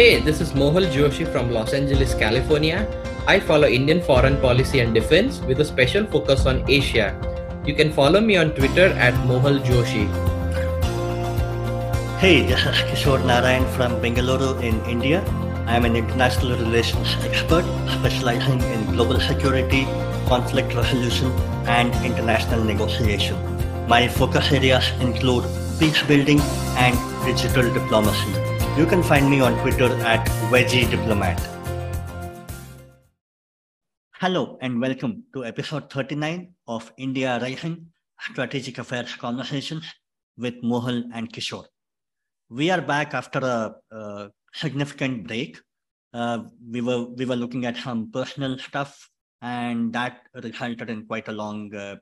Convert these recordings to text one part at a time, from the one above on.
Hey, this is Mohal Joshi from Los Angeles, California. I follow Indian foreign policy and defense with a special focus on Asia. You can follow me on Twitter at Mohal Joshi. Hey, this is Kishore Narayan from Bengaluru in India. I am an international relations expert specializing in global security, conflict resolution, and international negotiation. My focus areas include peace building and digital diplomacy. You can find me on Twitter at Veggie Diplomat. Hello and welcome to episode 39 of India Rising Strategic Affairs Conversations with Mohal and Kishore. We are back after a, a significant break. Uh, we were we were looking at some personal stuff, and that resulted in quite a long uh,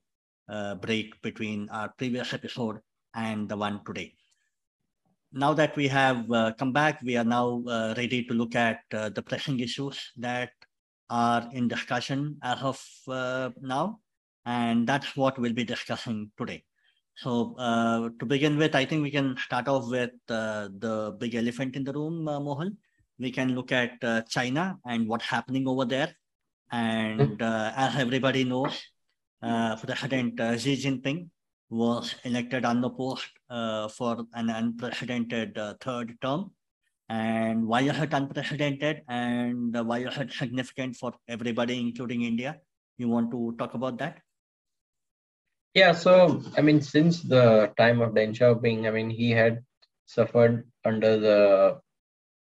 uh, break between our previous episode and the one today now that we have uh, come back, we are now uh, ready to look at uh, the pressing issues that are in discussion as of uh, now. And that's what we'll be discussing today. So uh, to begin with, I think we can start off with uh, the big elephant in the room, Mohal. We can look at China and what's happening over there. And as everybody knows, President Xi Jinping was elected unopposed uh, for an unprecedented uh, third term. And why is it unprecedented and why is it significant for everybody, including India? You want to talk about that? Yeah, so I mean, since the time of Deng Xiaoping, I mean, he had suffered under the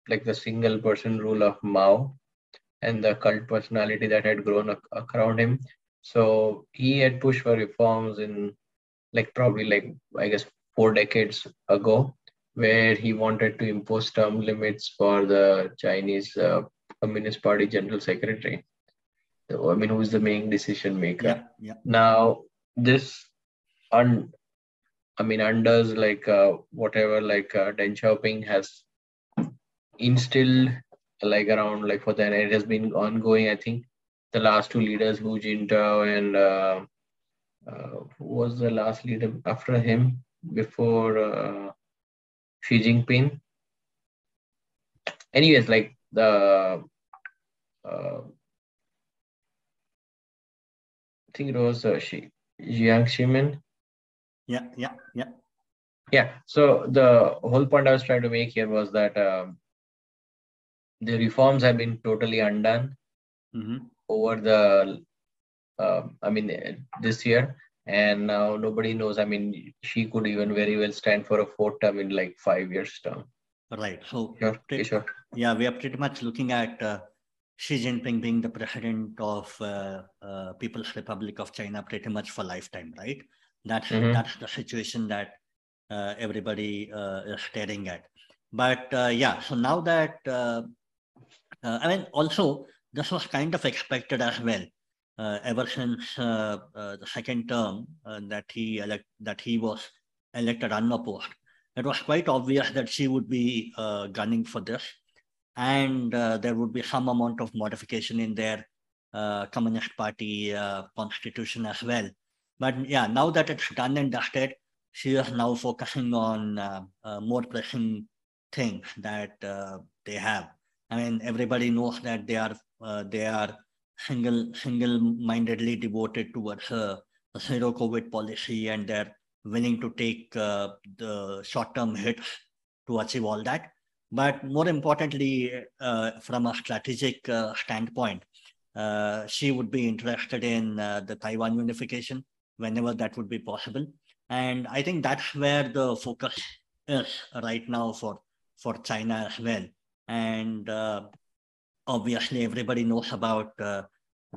like the single person rule of Mao and the cult personality that had grown around him. So he had pushed for reforms in like probably like I guess four decades ago, where he wanted to impose term limits for the Chinese uh, Communist Party General Secretary. So, I mean, who's the main decision maker? Yeah, yeah. Now, this, un, I mean, undoes like uh, whatever like uh, Deng Xiaoping has instilled like around like for then it has been ongoing. I think the last two leaders, Hu Jintao and uh, uh, who was the last leader after him before uh, Xi Jinping. Anyways, like the uh, I think it was uh, Xi, Jiang Zemin. Yeah, yeah, yeah. Yeah. So the whole point I was trying to make here was that um, the reforms have been totally undone mm-hmm. over the uh, I mean, this year. And now nobody knows. I mean, Xi could even very well stand for a fourth term in like five years' term. Right. So, sure. Pretty, sure. yeah, we are pretty much looking at uh, Xi Jinping being the president of uh, uh, People's Republic of China pretty much for lifetime, right? That's mm-hmm. that's the situation that uh, everybody uh, is staring at. But uh, yeah, so now that I mean, also this was kind of expected as well uh, ever since uh, uh, the second term that he elect that he was elected unopposed. It was quite obvious that Xi would be gunning for this, and there would be some amount of modification in their Communist Party constitution as well. But yeah, now that it's done and dusted, Xi is now focusing on uh, uh, more pressing things that uh, they have. I mean, everybody knows that they are they are single single-mindedly devoted towards uh, a zero COVID policy, and they're willing to take uh, the short-term hits to achieve all that. But more importantly, uh, from a strategic uh, standpoint, uh, Xi would be interested in uh, the Taiwan unification whenever that would be possible. And I think that's where the focus is right now for for China as well. And obviously everybody knows about uh,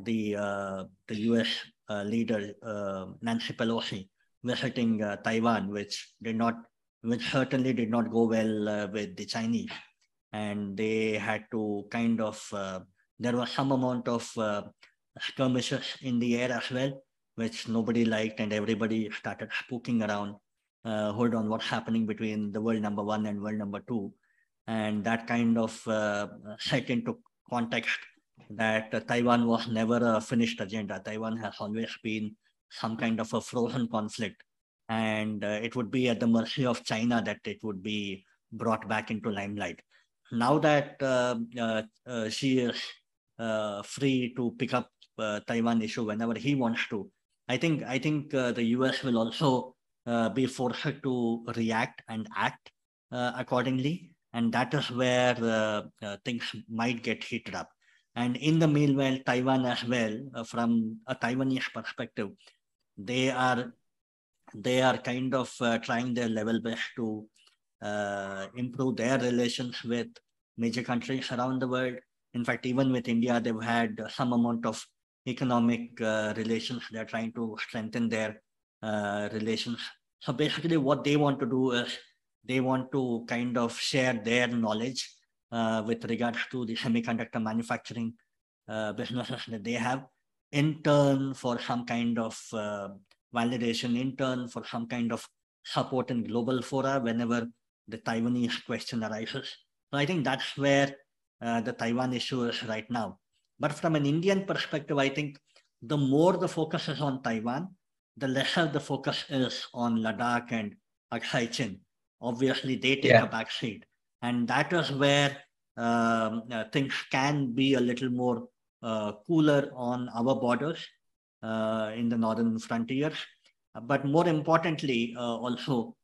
the uh, the U.S. Uh, leader uh, Nancy Pelosi visiting uh, Taiwan, which did not, which certainly did not go well uh, with the Chinese, and they had to kind of there was some amount of skirmishes in the air as well, which nobody liked, and everybody started spooking around. hold on, what's happening between the world number one and world number two? and that kind of uh, set into context hmm. that uh, Taiwan was never a finished agenda. Taiwan has always been some kind of a frozen conflict. And uh, it would be at the mercy of China that it would be brought back into limelight. now that uh, uh, uh Xi is uh, free to pick up Taiwan issue whenever he wants to, I think I think the US will also be forced to react and act accordingly, and that is where things might get heated up. And in the meanwhile, Taiwan as well, uh, from a Taiwanese perspective, they are they are kind of uh, trying their level best to uh, improve their relations with major countries around the world. In fact, even with India, they've had some amount of economic uh, relations. They're trying to strengthen their uh, relations. So basically, what they want to do is they want to kind of share their knowledge uh, with regards to the semiconductor manufacturing uh, businesses that they have in turn for some kind of uh, validation, in turn for some kind of support in global fora whenever the Taiwanese question arises. So I think that's where uh, the Taiwan issue is right now. But from an Indian perspective, I think the more the focus is on Taiwan, the lesser the focus is on Ladakh and Aksai Chin. Obviously, they take yeah. a backseat. And that is where um, uh, things can be a little more uh, cooler on our borders uh, in the northern frontiers. But more importantly, uh, also,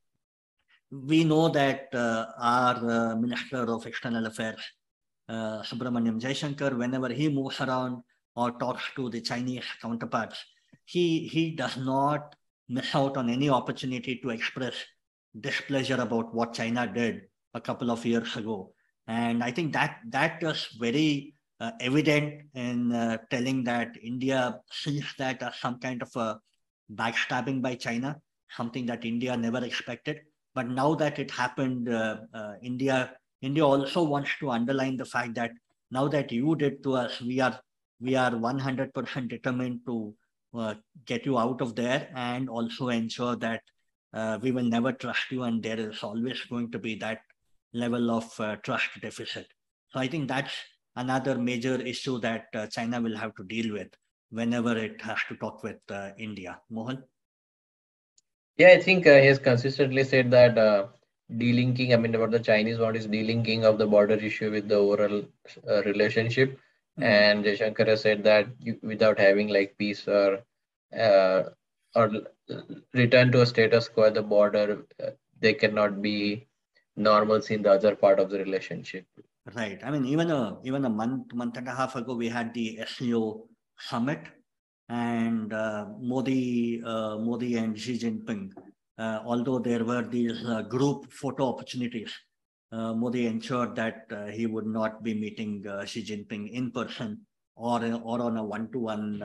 we know that our Minister of External Affairs, uh, Subrahmanyam Jaishankar, whenever he moves around or talks to the Chinese counterparts, he, he does not miss out on any opportunity to express displeasure about what China did a couple of years ago. And I think that that was very uh, evident in uh, telling that India sees that as some kind of a backstabbing by China, something that India never expected. But now that it happened, uh, uh, India India also wants to underline the fact that now that you did to us, we are we are 100% determined to uh, get you out of there and also ensure that uh, we will never trust you and there is always going to be that level of trust deficit. So I think that's another major issue that uh, China will have to deal with whenever it has to talk with uh, India. Mohan? Yeah, I think uh, he has consistently said that uh, delinking, I mean, what the Chinese want is delinking of the border issue with the overall uh, relationship. Mm-hmm. And Jaishankar has said that you, without having like peace or uh, or return to a status quo at the border, they cannot be normals in the other part of the relationship. Right. I mean, even a even a month month and a half ago, we had the SCO summit, and uh, Modi uh, Modi and Xi Jinping. Uh, although there were these uh, group photo opportunities, uh, Modi ensured that uh, he would not be meeting Xi Jinping in person or or on a one to one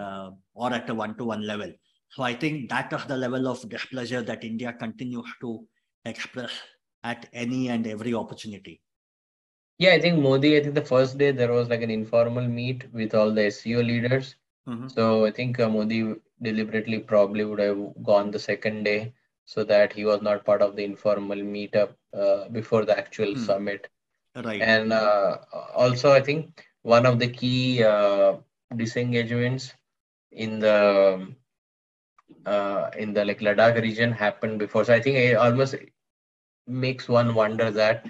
or at a one to one level. So I think that is the level of displeasure that India continues to express at any and every opportunity. Yeah, I think Modi, I think the first day there was like an informal meet with all the SCO leaders. Mm-hmm. So I think uh, Modi deliberately probably would have gone the second day so that he was not part of the informal meetup uh, before the actual mm. summit. Right. And uh, also, I think one of the key uh, disengagements in the uh, in the like Ladakh region happened before. So I think it almost makes one wonder that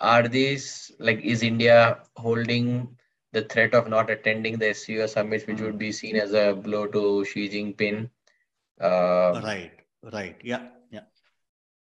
are these like is India holding the threat of not attending the SCO summit, which would be seen as a blow to Xi Jinping? Uh, right, right, yeah, yeah.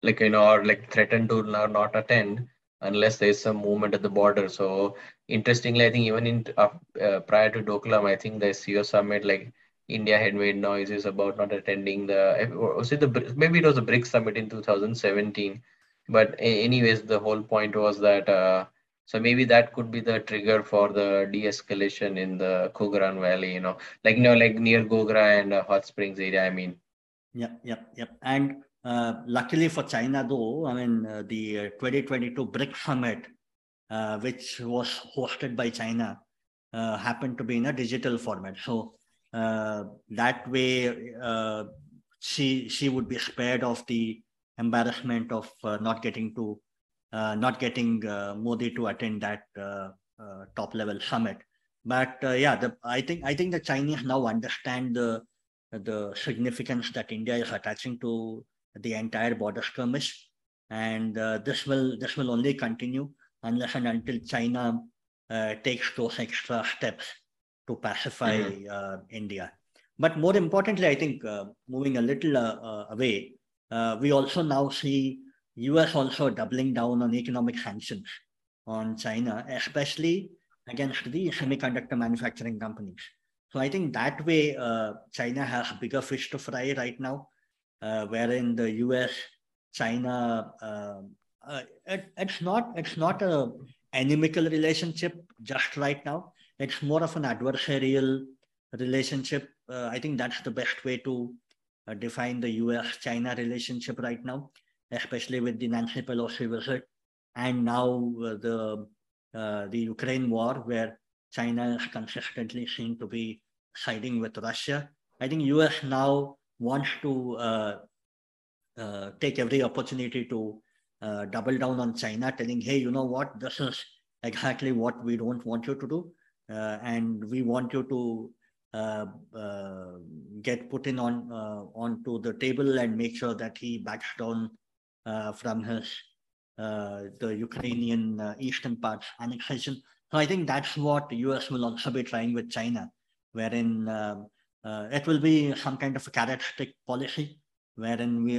Like you know, or like threaten to not, not attend unless there is some movement at the border. So interestingly, I think even in uh, uh, prior to Doklam, I think the SCO summit, like India had made noises about not attending the was it the maybe it was the BRICS summit in 2017 but anyways the whole point was that uh, so maybe that could be the trigger for the de-escalation in the Kugran Valley, you know, like you know, like near Gogra and uh, Hot Springs area. I mean. Yep, yep, yep. And uh, luckily for China, though, I mean, uh, the uh, 2022 BRICS summit, uh, which was hosted by China, uh, happened to be in a digital format. So that way, Xi Xi would be spared of the embarrassment of uh, not getting to uh, not getting uh, Modi to attend that top level summit. But yeah, the, I think I think the Chinese now understand the the significance that India is attaching to the entire border skirmish, and this will this will only continue. unless and until China uh, takes those extra steps to pacify mm-hmm. uh, India. But more importantly, I think uh, moving a little uh, uh, away, uh, we also now see US also doubling down on economic sanctions on China, especially against the semiconductor manufacturing companies. So I think that way China has bigger fish to fry right now, wherein the US, China, it, it's not it's not a inimical relationship just right now. It's more of an adversarial relationship. Uh, I think that's the best way to uh, define the US China relationship right now, especially with the Nancy Pelosi visit and now uh, the uh, the Ukraine war, where China is consistently seen to be siding with Russia. I think US now wants to uh, uh, take every opportunity to double down on China, telling, hey, you know what, this is exactly what we don't want you to do. Uh, and we want you to uh, uh, get Putin on uh, onto the table and make sure that he backs down uh, from his the Ukrainian eastern part annexation. So I think that's what the US will also be trying with China, wherein um, it will be some kind of a carrot stick policy, wherein we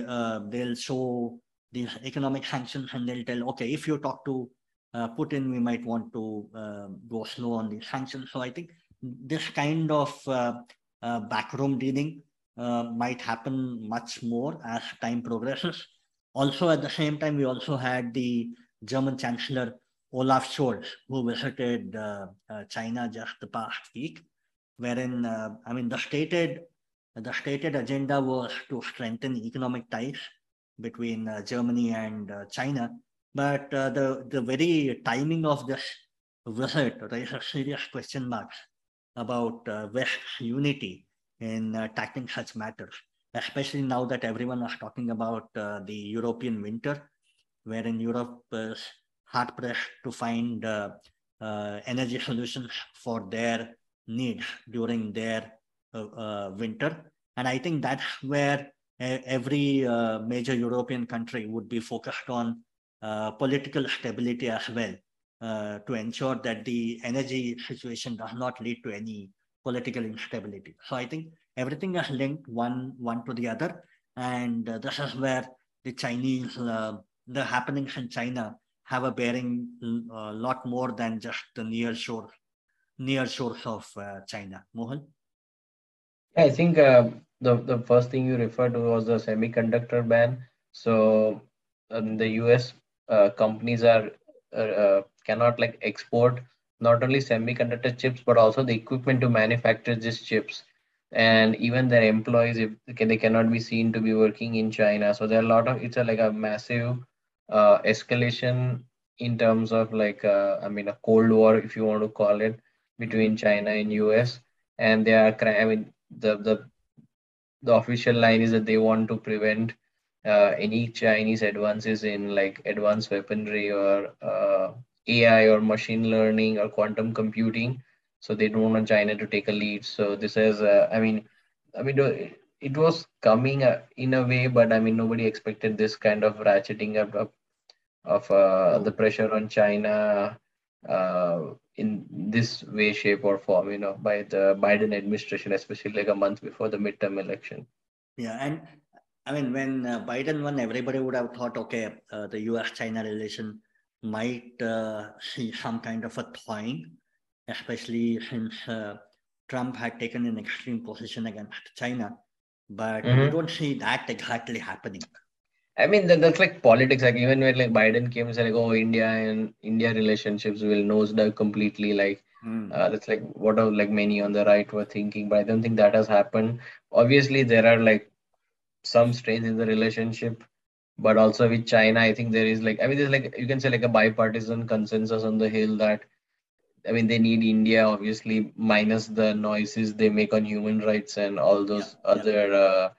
they'll show these economic sanctions and they'll tell, okay, if you talk to uh, Putin, we might want to uh, go slow on these sanctions. So I think this kind of uh, uh backroom dealing uh, might happen much more as time progresses. Also, at the same time, we also had the German Chancellor Olaf Scholz, who visited China just the past week, wherein I mean the stated the stated agenda was to strengthen economic ties between Germany and China. But uh, the, the very timing of this visit raises serious question marks about West's unity in tackling such matters, especially now that everyone is talking about the European winter, wherein Europe is hard pressed to find uh, uh, energy solutions for their needs during their uh, winter. And I think that's where every uh, major European country would be focused on uh, political stability as well uh, to ensure that the energy situation does not lead to any political instability. So I think everything is linked one one to the other, and uh, this is where the Chinese, uh, the happenings in China have a bearing a lot more than just the near shore, near shores of uh, China. Mohan. I think the the first thing you referred to was the semiconductor ban. So um, the U.S. Uh, companies are uh, cannot like export not only semiconductor chips but also the equipment to manufacture these chips. And even their employees if they cannot be seen to be working in china. So there are a lot of it's a, like a massive uh, escalation in terms of like uh, i mean a cold war if you want to call it between china and us and they are i mean the the the official line is that they want to prevent any Chinese advances in like advanced weaponry or uh, AI or machine learning or quantum computing. So they don't want China to take a lead. So this is, uh, I mean, I mean, it was coming uh, in a way, but I mean, nobody expected this kind of ratcheting up, up of uh, the pressure on China uh, in this way, shape, or form, you know, by the Biden administration, especially like a month before the midterm election. Yeah, and I mean, when uh, Biden won, everybody would have thought, okay, uh, the U.S.-China relation might uh, see some kind of a thawing, especially since uh, Trump had taken an extreme position against China. But mm-hmm. we don't see that exactly happening. I mean, that's like politics. Like even when like Biden came and said like, oh, India and India relationships will nosedive completely. Like mm. uh, that's like what are like many on the right were thinking. But I don't think that has happened. Obviously, there are like some strains in the relationship, but also with China, I think there is like I mean, there's like you can say like a bipartisan consensus on the hill that I mean, they need India, obviously, minus the noises they make on human rights and all those yeah, other yeah.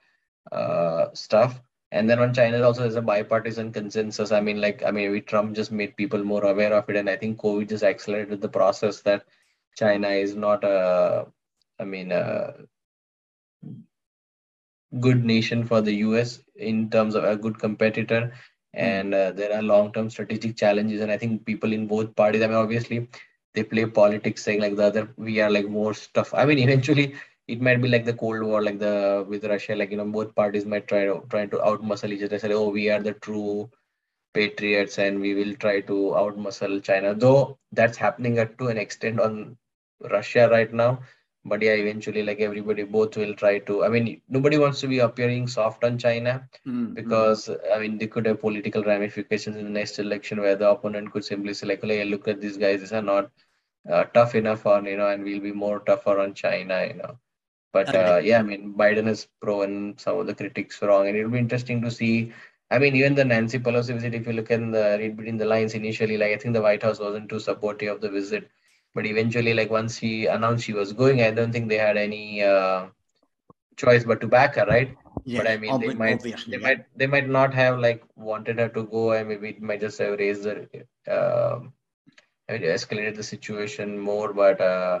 Uh, uh, stuff and then on China also there's a bipartisan consensus. I mean, like I mean, we Trump just made people more aware of it, and I think COVID just accelerated the process that China is not a, I mean, a good nation for the U.S. in terms of a good competitor. and uh, there are long-term strategic challenges and i think people in both parties i mean obviously they play politics saying like the other we are like more stuff i mean eventually it might be like the cold war like the with russia like you know both parties might try to trying to outmuscle each other say oh we are the true patriots and we will try to outmuscle china though that's happening to an extent on russia right now but yeah eventually like everybody both will try to i mean nobody wants to be appearing soft on china mm-hmm. because i mean they could have political ramifications in the next election where the opponent could simply say like hey, look at these guys these are not uh, tough enough on you know and we'll be more tougher on china you know. But uh, yeah i mean biden has proven some of the critics wrong and it'll be interesting to see. I mean, even the Nancy Pelosi visit, if you look in the read between the lines initially, like I think the White House wasn't too supportive of the visit but eventually like once she announced she was going i don't think they had any uh, choice but to back her right yes, but i mean they might they yeah. might they might not have like wanted her to go and maybe it might just have raised the uh, escalated the situation more but uh,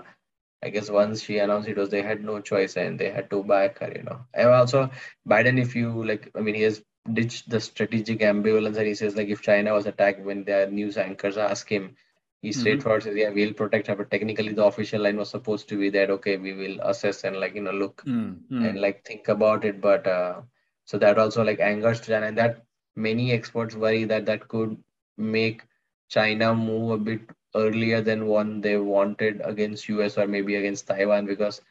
I guess once she announced it was they had no choice and they had to back her, you know. And also Biden, if you like, I mean, he has ditched the strategic ambivalence and he says like if China was attacked when their news anchors ask him he mm-hmm. straightforward says, "Yeah, we'll protect her." But technically, the official line was supposed to be that, "Okay, we will assess and like you know look mm-hmm. and like think about it." But uh, so that also like angers China, and that many experts worry that that could make China move a bit earlier than one they wanted against US or maybe against Taiwan because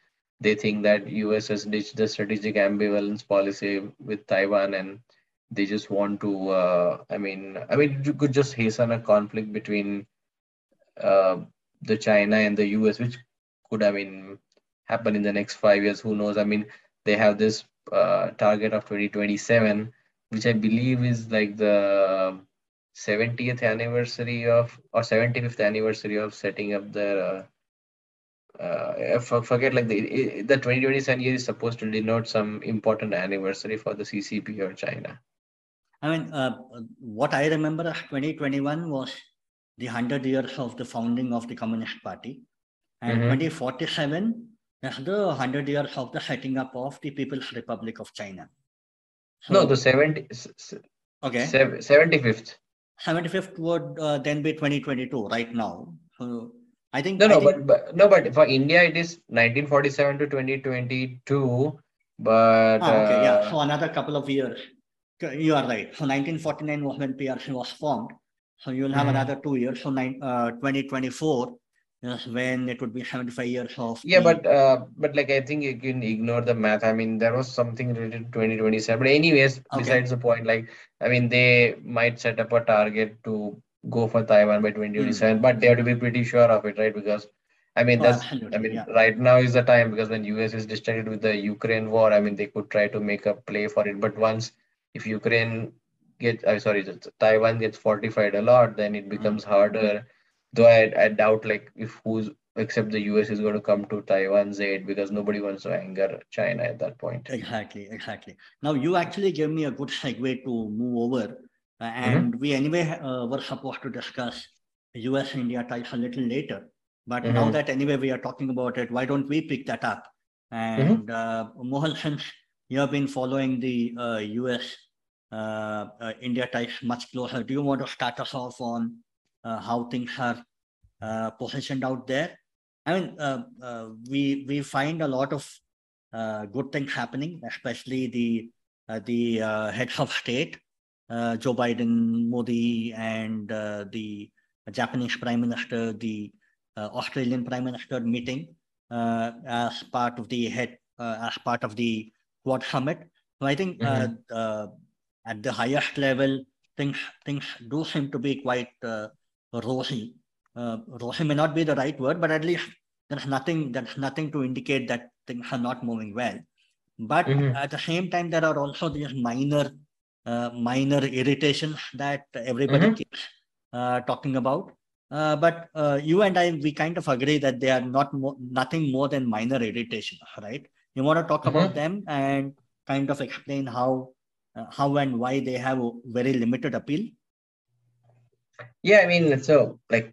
they think that US has ditched the strategic ambivalence policy with Taiwan and they just want to uh, I mean I mean you could just hasten a conflict between uh, the China and the US, which could, I mean, happen in the next five years. Who knows? I mean, they have this uh, target of 2027, which I believe is like the 70th anniversary of or 75th anniversary of setting up their. Uh, uh, forget like the the 2027 year is supposed to denote some important anniversary for the CCP or China. I mean, uh, what I remember of 2021 was the 100 years of the founding of the Communist Party. And mm-hmm. 2047 is the 100 years of the setting up of the People's Republic of China. So, no, the 70, okay. 75th. 75th would uh, then be 2022 right now. So I think. No, no, think... But, but no, but for India, it is 1947 to 2022. But. Ah, okay, uh, yeah. So another couple of years. You are right. So 1949 was when PRC was formed. So you'll have mm-hmm. another two years. So nine, uh, 2024 is when it would be 75 years of. Yeah, the... but uh, but like I think you can ignore the math. I mean, there was something related to 2027. But anyways, okay. besides the point, like I mean, they might set up a target to go for Taiwan by 2027, mm. but they have to be pretty sure of it, right? Because I mean, oh, that's I mean, yeah. right now is the time because when US is distracted with the Ukraine war, I mean, they could try to make a play for it. But once if Ukraine get I'm sorry, Taiwan gets fortified a lot, then it becomes mm-hmm. harder. Though I, I doubt like if who's except the US is going to come to Taiwan's aid because nobody wants to anger China at that point. Exactly, exactly. Now you actually gave me a good segue to move over, uh, and mm-hmm. we anyway uh, were supposed to discuss US India ties a little later. But mm-hmm. now that anyway we are talking about it, why don't we pick that up? And mm-hmm. uh, Mohan, since you have been following the US uh, uh, uh, Uh, uh, India ties much closer. Do you want to start us off on uh, how things are uh, positioned out there? I mean, we we find a lot of good things happening, especially the the heads of state, Joe Biden, Modi, and the Japanese Prime Minister, the Australian Prime Minister meeting as part of the head as part of the Quad Summit. So I think mm-hmm. At the highest level, things things do seem to be quite uh, rosy. Uh, rosy may not be the right word, but at least there's nothing there's nothing to indicate that things are not moving well. But mm-hmm. at the same time, there are also these minor uh, minor irritations that everybody mm-hmm. keeps uh, talking about. Uh, but uh, you and I, we kind of agree that they are not mo- nothing more than minor irritations, right? You want to talk mm-hmm. about them and kind of explain how how and why they have a very limited appeal? Yeah, I mean, so like,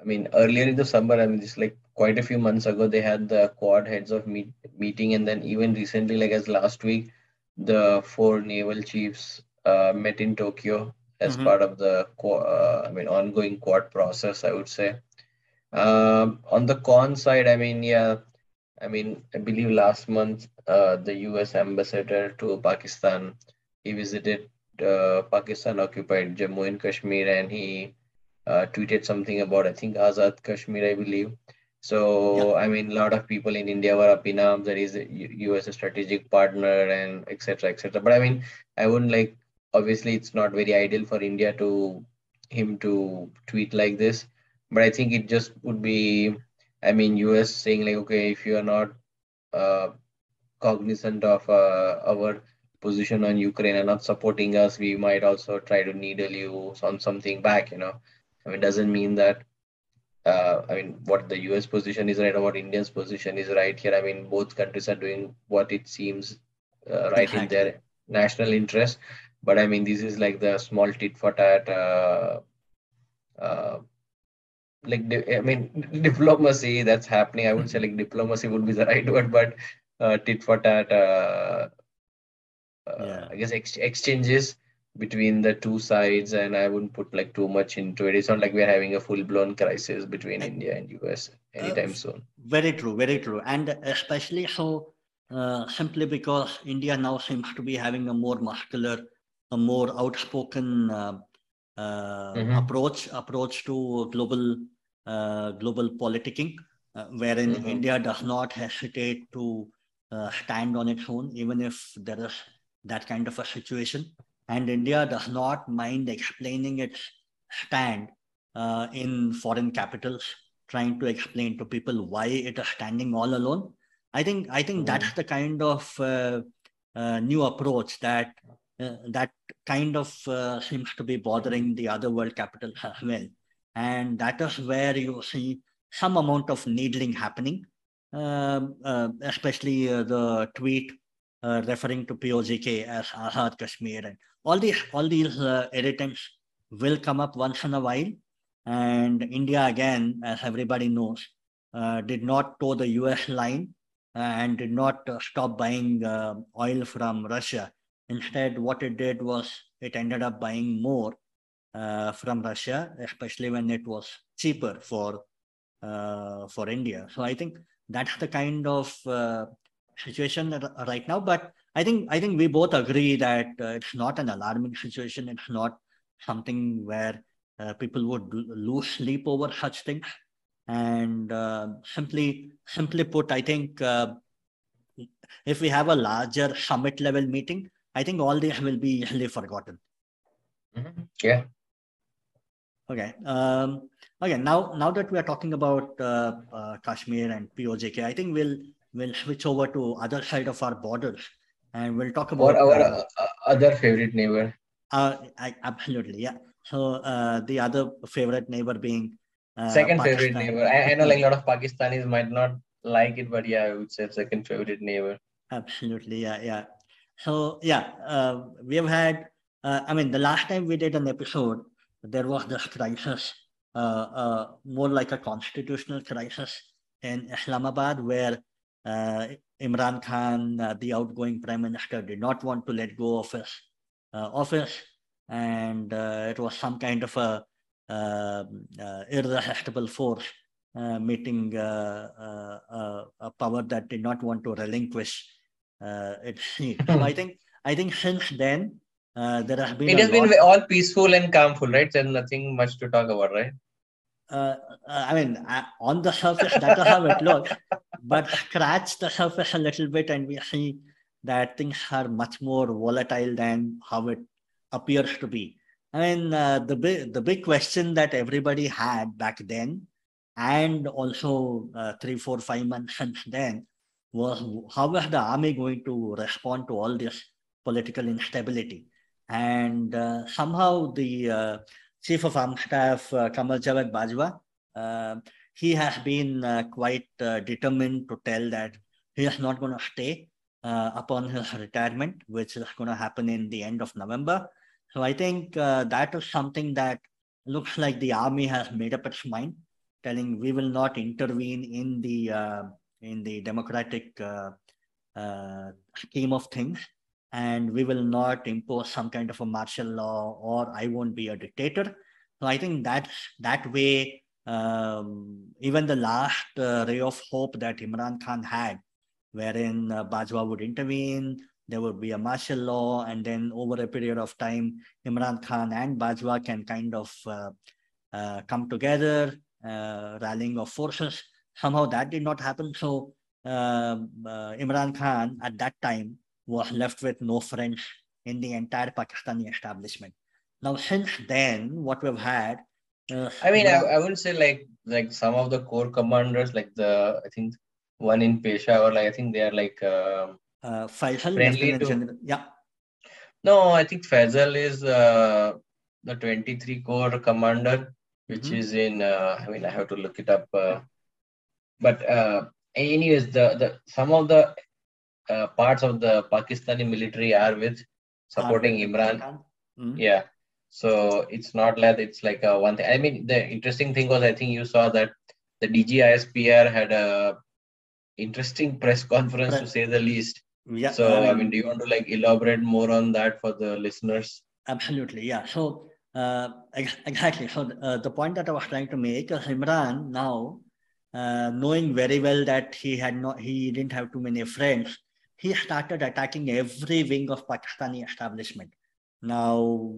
I mean, earlier in the summer, I mean, just like quite a few months ago, they had the quad heads of meet, meeting, and then even recently, like as last week, the four naval chiefs uh, met in Tokyo as mm-hmm. part of the uh, I mean ongoing Quad process. I would say. Um, on the con side, I mean, yeah, I mean, I believe last month uh, the U.S. ambassador to Pakistan he visited uh, Pakistan occupied Jammu and Kashmir and he uh, tweeted something about I think Azad Kashmir, I believe. So yeah. I mean, a lot of people in India were up in arms. There is a U.S. a strategic partner and etc. etc. But I mean, I wouldn't like. Obviously, it's not very ideal for India to him to tweet like this. But I think it just would be. I mean, U.S. saying like, okay, if you are not uh, cognizant of uh, our position on Ukraine and not supporting us, we might also try to needle you on something back. You know, I mean, doesn't mean that. Uh, I mean, what the U.S. position is right or what India's position is right here. I mean, both countries are doing what it seems uh, right exactly. in their national interest. But I mean, this is like the small tit for tat. Uh, uh, like I mean, diplomacy that's happening. I would say like diplomacy would be the right word, but uh, tit for tat. Uh, uh, yeah. I guess ex- exchanges between the two sides and i wouldn't put like too much into it it's not like we're having a full-blown crisis between india and us anytime uh, soon very true very true and especially so uh, simply because india now seems to be having a more muscular a more outspoken uh, uh mm-hmm. approach approach to global uh, global politicking uh, wherein mm-hmm. india does not hesitate to stand on its own even if there is that kind of a situation and India does not mind explaining its stand uh, in foreign capitals, trying to explain to people why it is standing all alone. I think I think mm. that's the kind of uh, uh, new approach that uh, that kind of uh, seems to be bothering the other world capitals as well, and that is where you see some amount of needling happening, um, uh, especially the tweet referring to POJK as Azad Kashmir. And all these all these uh, irritants will come up once in a while. And india again as everybody knows uh, did not toe the us line uh, and did not uh, stop buying uh, oil from russia. Instead what it did was it ended up buying more uh, from russia especially when it was cheaper for for india. So i think that's the kind of situation right now but I think I think we both agree that uh, it's not an alarming situation. It's not something where uh, people would lose sleep over such things. And uh, simply simply put, I think uh, if we have a larger summit level meeting, I think all these will be easily forgotten. Mm-hmm. Yeah. Okay. Um, okay. Now, now that we are talking about uh, uh, Kashmir and POJK, I think we'll we'll switch over to other side of our borders and we'll talk about our uh, uh, other favorite neighbor. Uh, I, absolutely, yeah. So uh, the other favorite neighbor being uh, second Pakistan. favorite neighbor. I, I know like a lot of Pakistanis might not like it, but yeah, I would say second favorite neighbor. Absolutely, yeah, yeah. So yeah, uh, we have had. Uh, I mean, the last time we did an episode, there was this crisis, uh, uh, more like a constitutional crisis in Islamabad, where Imran Khan, uh, the outgoing prime minister, did not want to let go of his uh, office, and uh, it was some kind of a um, uh, irresistible force meeting a power that did not want to relinquish its seat. so I think I think since then there has been. It has been all peaceful and calmful, right? There's nothing much to talk about, right? Uh, I mean, uh, on the surface, that is how it looks. But scratch the surface a little bit, and we see that things are much more volatile than how it appears to be. I mean, uh, the big the big question that everybody had back then, and also uh, three, four, five months since then, was how is the army going to respond to all this political instability? And uh, somehow the uh, Chief of Army Staff uh, Qamar Javed Bajwa, uh, he has been uh, quite uh, determined to tell that he is not going to stay uh, upon his retirement, which is going to happen in the end of November. So I think uh, that is something that looks like the army has made up its mind, telling we will not intervene in the in the democratic scheme of things, and we will not impose some kind of a martial law or I won't be a dictator. So I think that that way, um, even the last uh, ray of hope that Imran Khan had, wherein uh, Bajwa would intervene, there would be a martial law, and then over a period of time, Imran Khan and Bajwa can kind of uh, uh, come together, uh, rallying of forces. Somehow that did not happen. So um, uh, Imran Khan at that time was left with no friends in the entire Pakistani establishment. Now, since then, what we've had. Uh, I mean, I, I wouldn't say like like some of the corps commanders, like the I think one in Peshawar, like I think they are like uh, uh, Faisal, friendly to, yeah. No, I think Faisal is uh, the 23 corps commander, which mm-hmm. is in. Uh, I mean, I have to look it up. Uh, but uh, anyways, the the some of the uh, parts of the Pakistani military are with supporting Imran. Mm-hmm. Yeah. So it's not like it's like a one thing. I mean, the interesting thing was I think you saw that the DGISPR had a interesting press conference to say the least. Yeah. So I mean, I mean, do you want to like elaborate more on that for the listeners? Absolutely. Yeah. So uh, exactly. So uh, the point that I was trying to make is Imran now, uh, knowing very well that he had not, he didn't have too many friends, he started attacking every wing of Pakistani establishment. Now,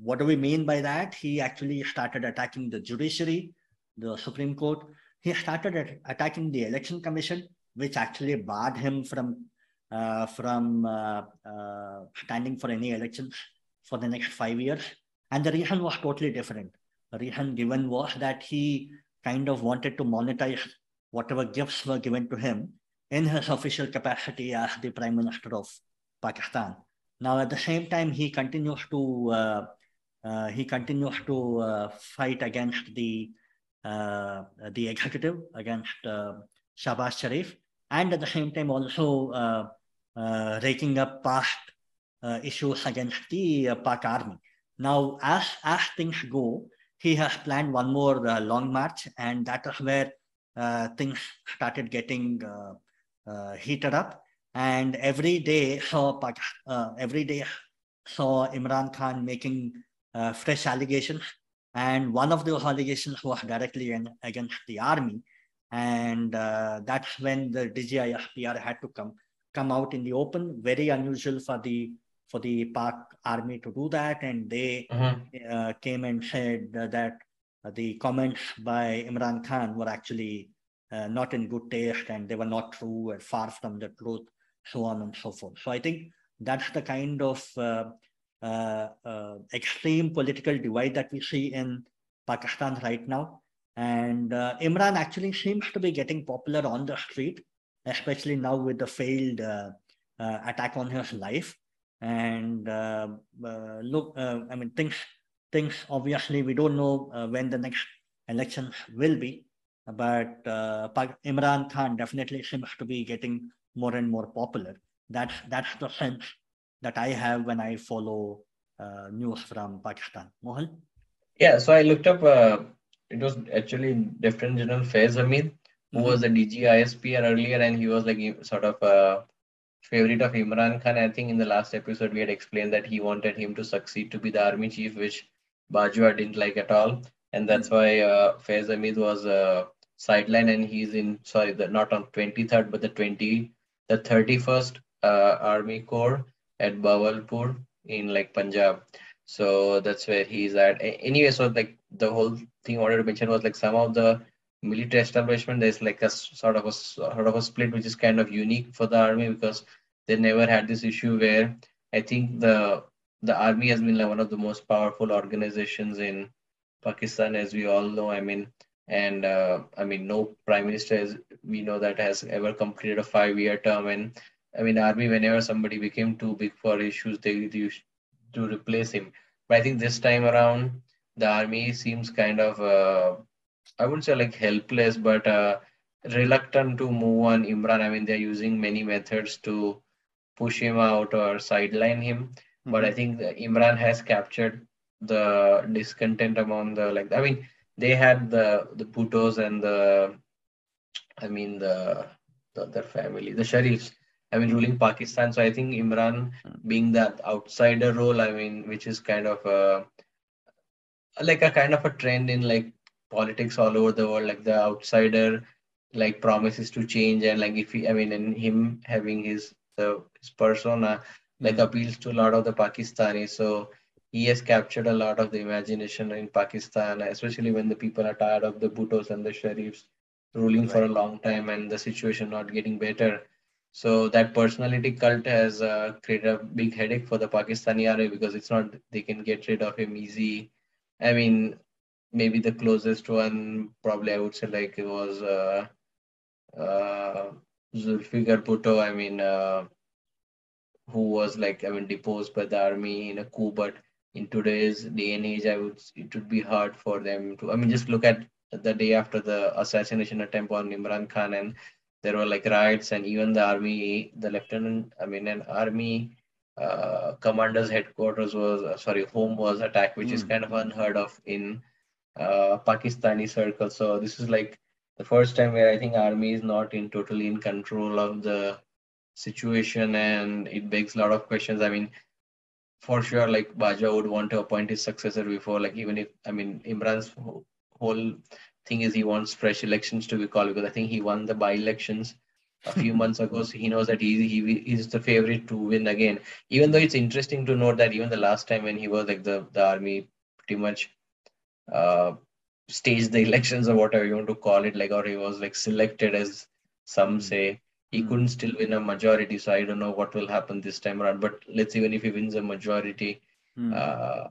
what do we mean by that? He actually started attacking the judiciary, the Supreme Court. He started attacking the Election Commission, which actually barred him from uh, from uh, uh, standing for any elections for the next five years. And the reason was totally different. The reason given was that he kind of wanted to monetize whatever gifts were given to him in his official capacity as the Prime Minister of Pakistan. Now, at the same time, he continues to uh, uh, he continues to uh, fight against the uh, the executive, against uh, Shahbaz Sharif, and at the same time also uh, raking up past issues against the Pak army. Now, as as things go, he has planned one more long march, and that is where things started getting uh, heated up. And every day saw uh, every day saw Imran Khan making uh, fresh allegations. And one of those allegations was directly in, against the army. And that's when the DGISPR had to come come out in the open. Very unusual for the for the Pak army to do that, and they uh-huh. uh, came and said that the comments by Imran Khan were actually uh, not in good taste and they were not true and far from the truth, so on and so forth. So I think that's the kind of uh, uh, uh extreme political divide that we see in Pakistan right now. And uh, Imran actually seems to be getting popular on the street, especially now with the failed uh, attack on his life. And look, I mean, things, things obviously we don't know when the next elections will be but uh, Imran Khan definitely seems to be getting more and more popular. That's that's the sense that I have when I follow uh, news from Pakistan. Mohan? Yeah, so I looked up. Uh, it was actually Lieutenant General Faiz Hameed, who mm-hmm. was the DG ISPR earlier, and he was like sort of a favorite of Imran Khan. I think in the last episode we had explained that he wanted him to succeed to be the army chief, which Bajwa didn't like at all, and that's mm-hmm. why uh, Faiz Hameed was uh, sideline and he's in sorry the not on 23rd but the 20 the 31st uh, army corps at Bahawalpur in like Punjab. So that's where he's at. Anyway so like the whole thing I wanted to mention was like some of the military establishment there's like a sort of a sort of a split which is kind of unique for the army because they never had this issue where I think the the army has been like one of the most powerful organizations in Pakistan as we all know. I mean and uh, I mean, no prime minister is, we know that has ever completed a five-year term. And I mean, army, whenever somebody became too big for issues, they, they used to replace him. But I think this time around, the army seems kind of, uh, I wouldn't say like helpless, but uh, reluctant to move on Imran. I mean, they're using many methods to push him out or sideline him. Mm-hmm. But I think Imran has captured the discontent among the like. I mean, they had the the Bhuttos and the, I mean the, the their family, the Sharifs. I mean, ruling Pakistan. So I think Imran being that outsider role, I mean, which is kind of a like a kind of a trend in like politics all over the world, like the outsider like promises to change and like if he, I mean, and him having his the his persona like mm. appeals to a lot of the Pakistanis. So he has captured a lot of the imagination in Pakistan, especially when the people are tired of the Bhuttos and the Sharifs ruling right. for a long time and the situation not getting better. So that personality cult has uh, created a big headache for the Pakistani army because it's not they can get rid of him easy. I mean, maybe the closest one probably I would say like it was uh, uh, Zulfikar Bhutto. I mean, uh, who was like I mean deposed by the army in a coup, but in today's day and age, I would it would be hard for them to. I mean, just look at the day after the assassination attempt on Imran Khan, and there were like riots, and even the army, the lieutenant, I mean, an army uh, commander's headquarters was uh, sorry, home was attacked, which mm. is hmm. kind of unheard of in uh, Pakistani circles. So this is like the first time where I think army is not in totally in control of the situation, and it begs a lot of questions. I mean, for sure, like Bajwa would want to appoint his successor before, like even if I mean Imran's whole thing is he wants fresh elections to be called because I think he won the by-elections a few months ago, so he knows that he he is the favorite to win again. Even though it's interesting to note that even the last time when he was like the the army pretty much uh staged the elections or whatever you want to call it, like or he was like selected as some hmm. say he mm. couldn't still win a majority. So I don't know what will happen this time around. But let's even if he wins a majority, mm. uh,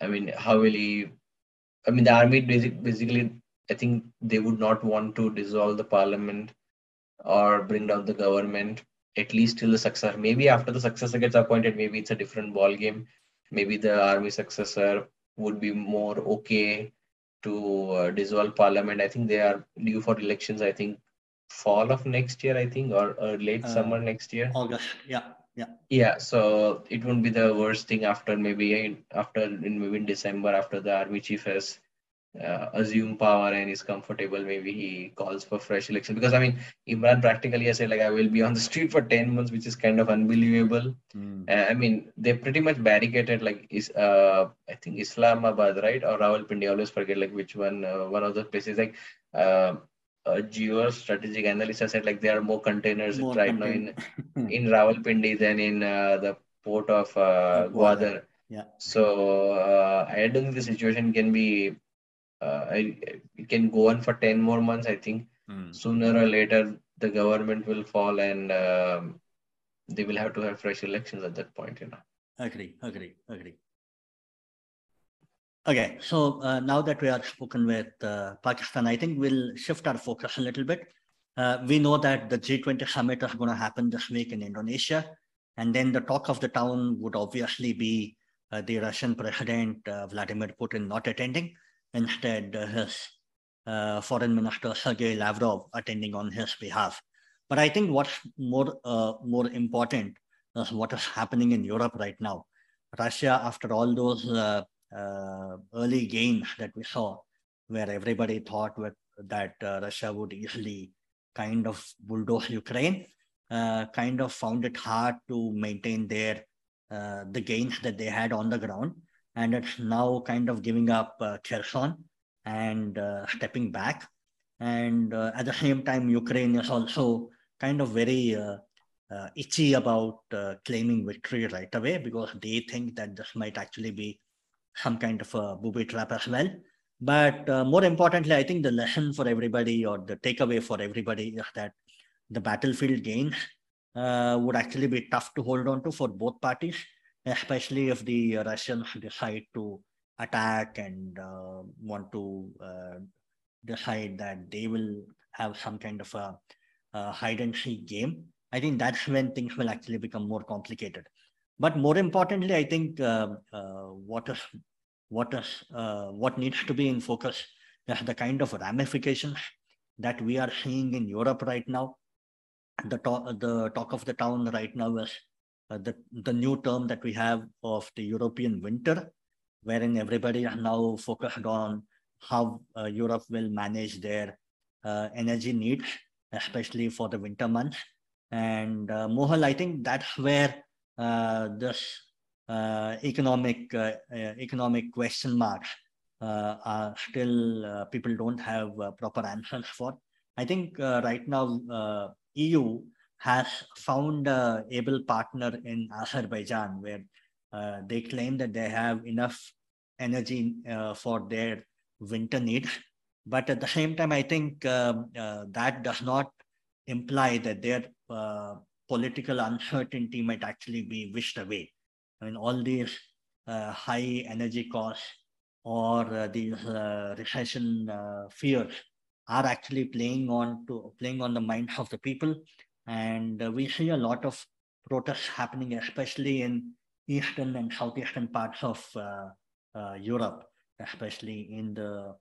I mean, how will he? I mean, the army basically, I think they would not want to dissolve the parliament or bring down the government at least till the successor. Maybe after the successor gets appointed, maybe it's a different ball game. Maybe the army successor would be more okay to uh, dissolve parliament. I think they are due for elections. I think fall of next year, I think, or, or late uh, summer next year. August, yeah, yeah. Yeah, so it won't be the worst thing after maybe after in maybe in December after the army chief has uh, assumed power and is comfortable. Maybe he calls for fresh election because I mean Imran practically has said like I will be on the street for ten months, which is kind of unbelievable. Mm. Uh, I mean they pretty much barricaded like is uh I think Islamabad right or Rawalpindi. I always forget like which one uh, one of the places like. Uh, uh, Geo strategic analyst has said like there are more containers more right container. now in in Rawalpindi than in uh, the port of uh, Gwadar. Yeah. So uh, I don't think the situation can be. Uh, it can go on for ten more months. I think mm. sooner or later the government will fall and um, they will have to have fresh elections at that point. You know. Agree. Agree. Agree. Okay, so uh, now that we are spoken with uh, Pakistan, I think we'll shift our focus a little bit. Uh, we know that the G20 summit is going to happen this week in Indonesia. And then the talk of the town would obviously be uh, the Russian President uh, Vladimir Putin not attending. Instead, uh, his Foreign Minister Sergei Lavrov attending on his behalf. But I think what's more, more important is what is happening in Europe right now. Russia, after all those early gains that we saw, where everybody thought with, that uh, Russia would easily kind of bulldoze Ukraine, uh, kind of found it hard to maintain their the gains that they had on the ground, and it's now kind of giving up Kherson and stepping back. And at the same time, Ukraine is also kind of very uh, itchy about uh, claiming victory right away because they think that this might actually be some kind of a booby trap as well. But uh, more importantly, I think the lesson for everybody or the takeaway for everybody is that the battlefield gains uh, would actually be tough to hold on to for both parties, especially if the Russians decide to attack and uh, want to uh, decide that they will have some kind of a, a hide and seek game. I think that's when things will actually become more complicated. But more importantly, I think uh, uh, what is what is uh, what needs to be in focus is the kind of ramifications that we are seeing in Europe right now. The talk, the talk of the town right now is uh, the the new term that we have of the European winter, wherein everybody is now focused on how uh, Europe will manage their uh, energy needs, especially for the winter months. And uh, Mohal, I think that's where uh, this economic uh, uh, economic question marks are still people don't have proper answers for. I think right now EU has found a able partner in Azerbaijan where they claim that they have enough energy for their winter needs but at the same time, I think um, uh, that does not imply that their uh, political uncertainty might actually be wished away. I mean, all these uh, high energy costs or uh, these uh, recession uh, fears are actually playing on to playing on the minds of the people, and we see a lot of protests happening, especially in eastern and southeastern parts of Europe, especially in the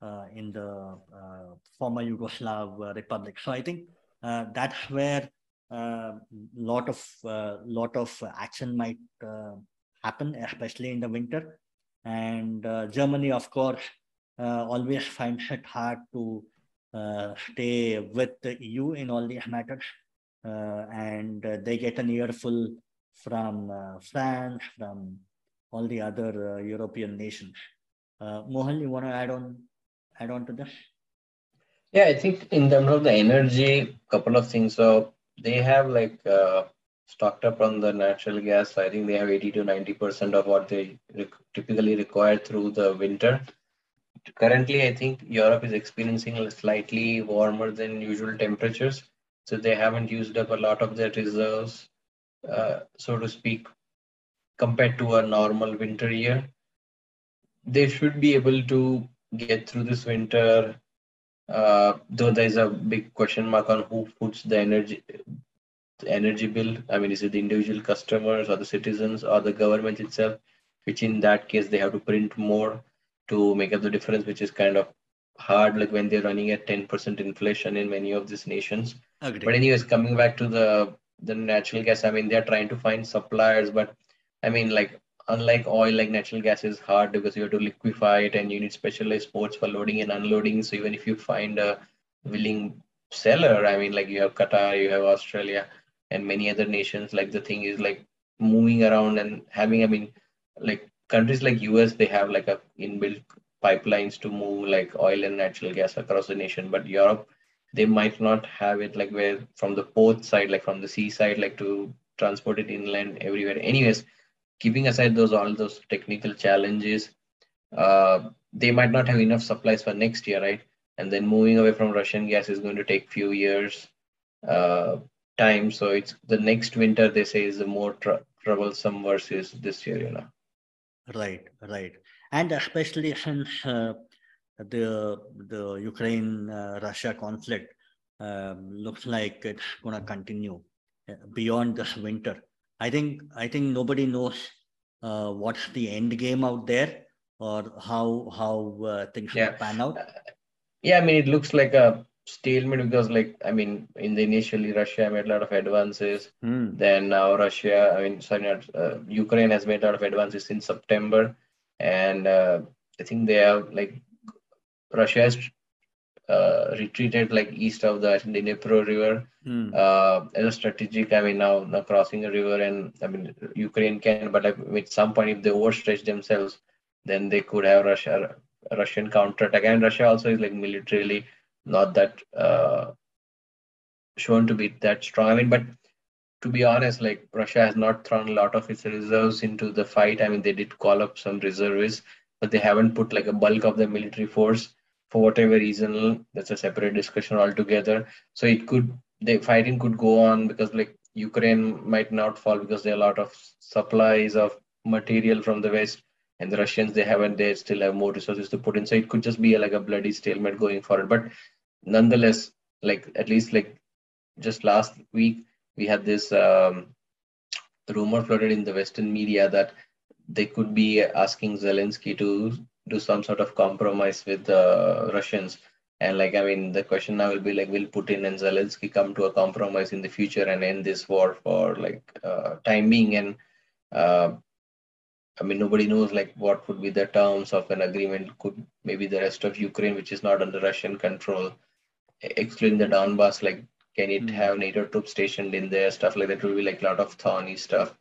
uh, in the uh, former Yugoslav uh, republic. So I think that's where a lot of uh, lot of action might uh, happen, especially in the winter. And uh, Germany, of course, always finds it hard to stay with the EU in all these matters. and they get an earful from France, from all the other European nations. Uh, Mohal, you want to add on add on to this? Yeah, I think in terms of the energy, couple of things. So they have like uh, stocked up on the natural gas. I think they have 80 to 90 percent of what they typically require through the winter. Currently, I think Europe is experiencing slightly warmer than usual temperatures, so they haven't used up a lot of their reserves, uh, so to speak, compared to a normal winter year. They should be able to get through this winter, uh, though there's a big question mark on who puts the energy the energy bill. I mean, is it the individual customers or the citizens or the government itself? Which in that case they have to print more to make up the difference, which is kind of hard. Like when they're running at 10% inflation in many of these nations. Agreed. But anyways, coming back to the the natural gas, I mean, they're trying to find suppliers, but I mean, like unlike oil, like natural gas is hard because you have to liquefy it and you need specialized ports for loading and unloading. So even if you find a willing seller, I mean, like you have Qatar, you have Australia, and many other nations, like the thing is like moving around and having, I mean, like countries like US, they have like a inbuilt pipelines to move like oil and natural gas across the nation. But Europe, they might not have it like where from the port side, like from the sea side, like to transport it inland everywhere. Anyways, keeping aside those all those technical challenges, uh, they might not have enough supplies for next year, right? And then moving away from Russian gas is going to take few years uh, time. So it's the next winter they say is the more tr- troublesome versus this year, you know. Right, right, and especially since uh, the the Ukraine uh, Russia conflict um, looks like it's going to continue uh, beyond this winter. I think I think nobody knows uh, what's the end game out there or how how uh, things yeah. will pan out. Yeah, I mean it looks like a stalemate because like I mean in the initially Russia made a lot of advances. Mm. Then now Russia, I mean sorry, not, uh, Ukraine has made a lot of advances since September, and uh, I think they have like Russia has uh, retreated like east of the Dnipro River mm. uh, as a strategic. I mean, now, now crossing the river, and I mean, Ukraine can, but at some point, if they overstretch themselves, then they could have Russia Russian counterattack. And Russia also is like militarily not that uh, shown to be that strong. I mean, but to be honest, like Russia has not thrown a lot of its reserves into the fight. I mean, they did call up some reservists, but they haven't put like a bulk of the military force for whatever reason that's a separate discussion altogether. So it could the fighting could go on because like ukraine might not fall because there are a lot of supplies of material from the west and the russians they haven't they still have more resources to put in. So it could just be like a bloody stalemate going forward. But nonetheless like at least like just last week we had this um, rumor floated in the western media that they could be asking zelensky to do some sort of compromise with the Russians. And like, I mean, the question now will be like, will Putin and Zelensky come to a compromise in the future and end this war for like uh, time being? And uh, I mean, nobody knows like what would be the terms of an agreement. Could maybe the rest of Ukraine, which is not under Russian control, excluding the Donbass, like Can it mm. have NATO troops stationed in there? Stuff like that will be like a lot of thorny stuff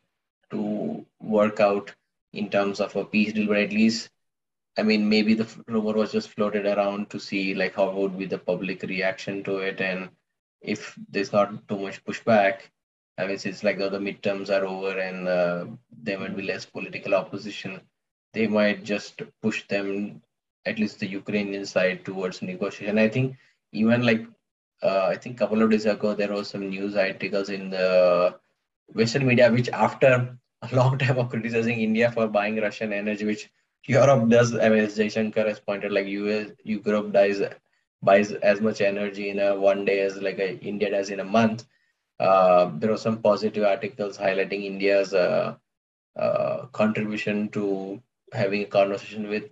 to work out in terms of a peace deal. But at least, I mean, maybe the rumor was just floated around to see like how would be the public reaction to it, and if there's not too much pushback, I mean, it's like the, the midterms are over and uh, there might be less political opposition. They might just push them, at least the Ukrainian side, towards negotiation. I think even like uh, I think a couple of days ago there was some news articles in the Western media, which after a long time of criticizing India for buying Russian energy, which Europe does. I mean, as Jaishankar has pointed, like US, Europe dies buys as much energy in a one day as like a India does in a month uh, there were some positive articles highlighting India's uh, uh, contribution to having a conversation with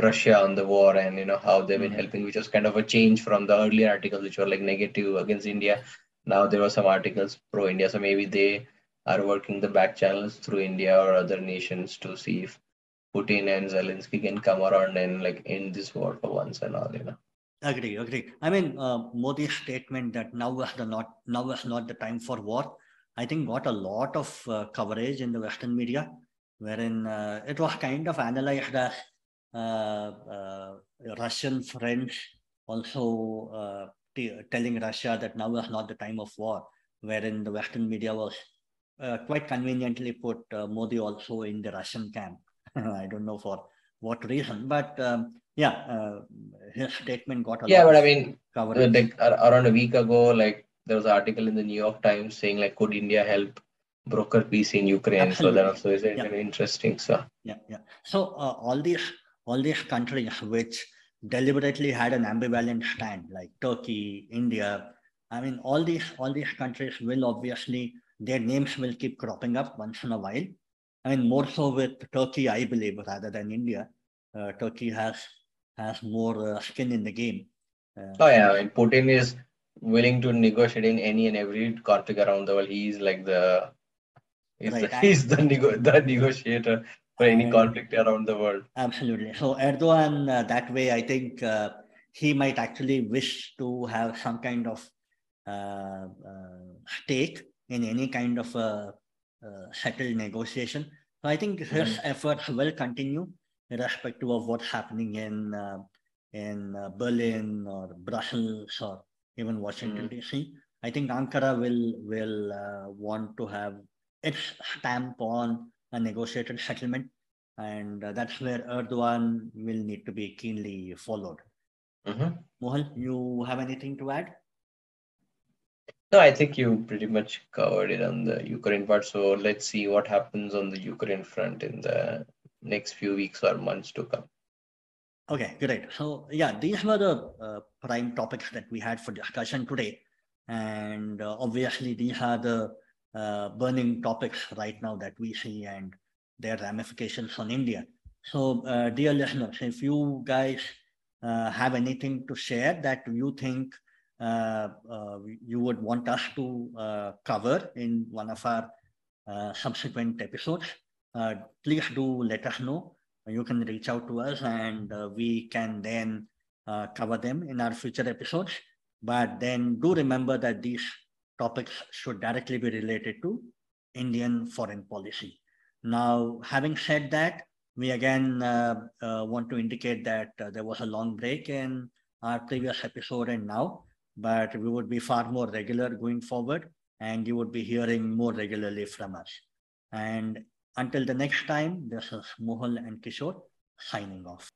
Russia on the war and you know how they've been mm-hmm. helping, which was kind of a change from the earlier articles which were like negative against India. Now there were some articles pro India, so maybe they are working the back channels through India or other nations to see if Putin and Zelensky can come around and like end this war for once and all, you know. Agree, agree. I mean, uh, Modi's statement that now is the not now is not the time for war. I think got a lot of uh, coverage in the Western media, wherein uh, it was kind of analyzed as uh, uh, Russian friends also uh, t- telling Russia that now is not the time of war, wherein the Western media was quite conveniently put Modi also in the Russian camp. I don't know for what reason, but um, yeah, uh, his statement got a yeah, but I mean, coverage. like around a week ago, like there was an article in the New York Times saying like, could India help broker peace in Ukraine? Absolutely. So that also is yeah. interesting. So yeah, yeah. So uh, all these all these countries which deliberately had an ambivalent stand, like Turkey, India. I mean, all these all these countries will obviously their names will keep cropping up once in a while. I mean, more so with Turkey, I believe, rather than India. Uh, Turkey has has more uh, skin in the game. Uh, oh yeah, I mean, Putin is willing to negotiate in any and every conflict around the world. He's like the he's right. the, he's the, nego- the negotiator for any conflict around the world. Absolutely. So Erdogan, uh, that way, I think uh, he might actually wish to have some kind of uh, uh stake in any kind of a, settled negotiation. So I think his mm-hmm. efforts will continue irrespective of what's happening in uh, in uh, Berlin or Brussels or even Washington mm-hmm. D.C. I think Ankara will will uh, want to have its stamp on a negotiated settlement, and uh, that's where Erdogan will need to be keenly followed. Mm-hmm. Mohal, you have anything to add? No, I think you pretty much covered it on the Ukraine part. So let's see what happens on the Ukraine front in the next few weeks or months to come. Okay, great. So yeah, these were the uh, prime topics that we had for discussion today. And uh, obviously these are the uh, burning topics right now that we see and their ramifications on India. So uh, dear listeners, if you guys uh, have anything to share that you think you would want us to cover in one of our subsequent episodes, uh, please do let us know. You can reach out to us and uh, we can then uh, cover them in our future episodes. But then do remember that these topics should directly be related to Indian foreign policy. Now, having said that, we again uh, uh, want to indicate that uh, there was a long break in our previous episode and now, but we would be far more regular going forward and you would be hearing more regularly from us. And until the next time, this is Mohal and Kishore signing off.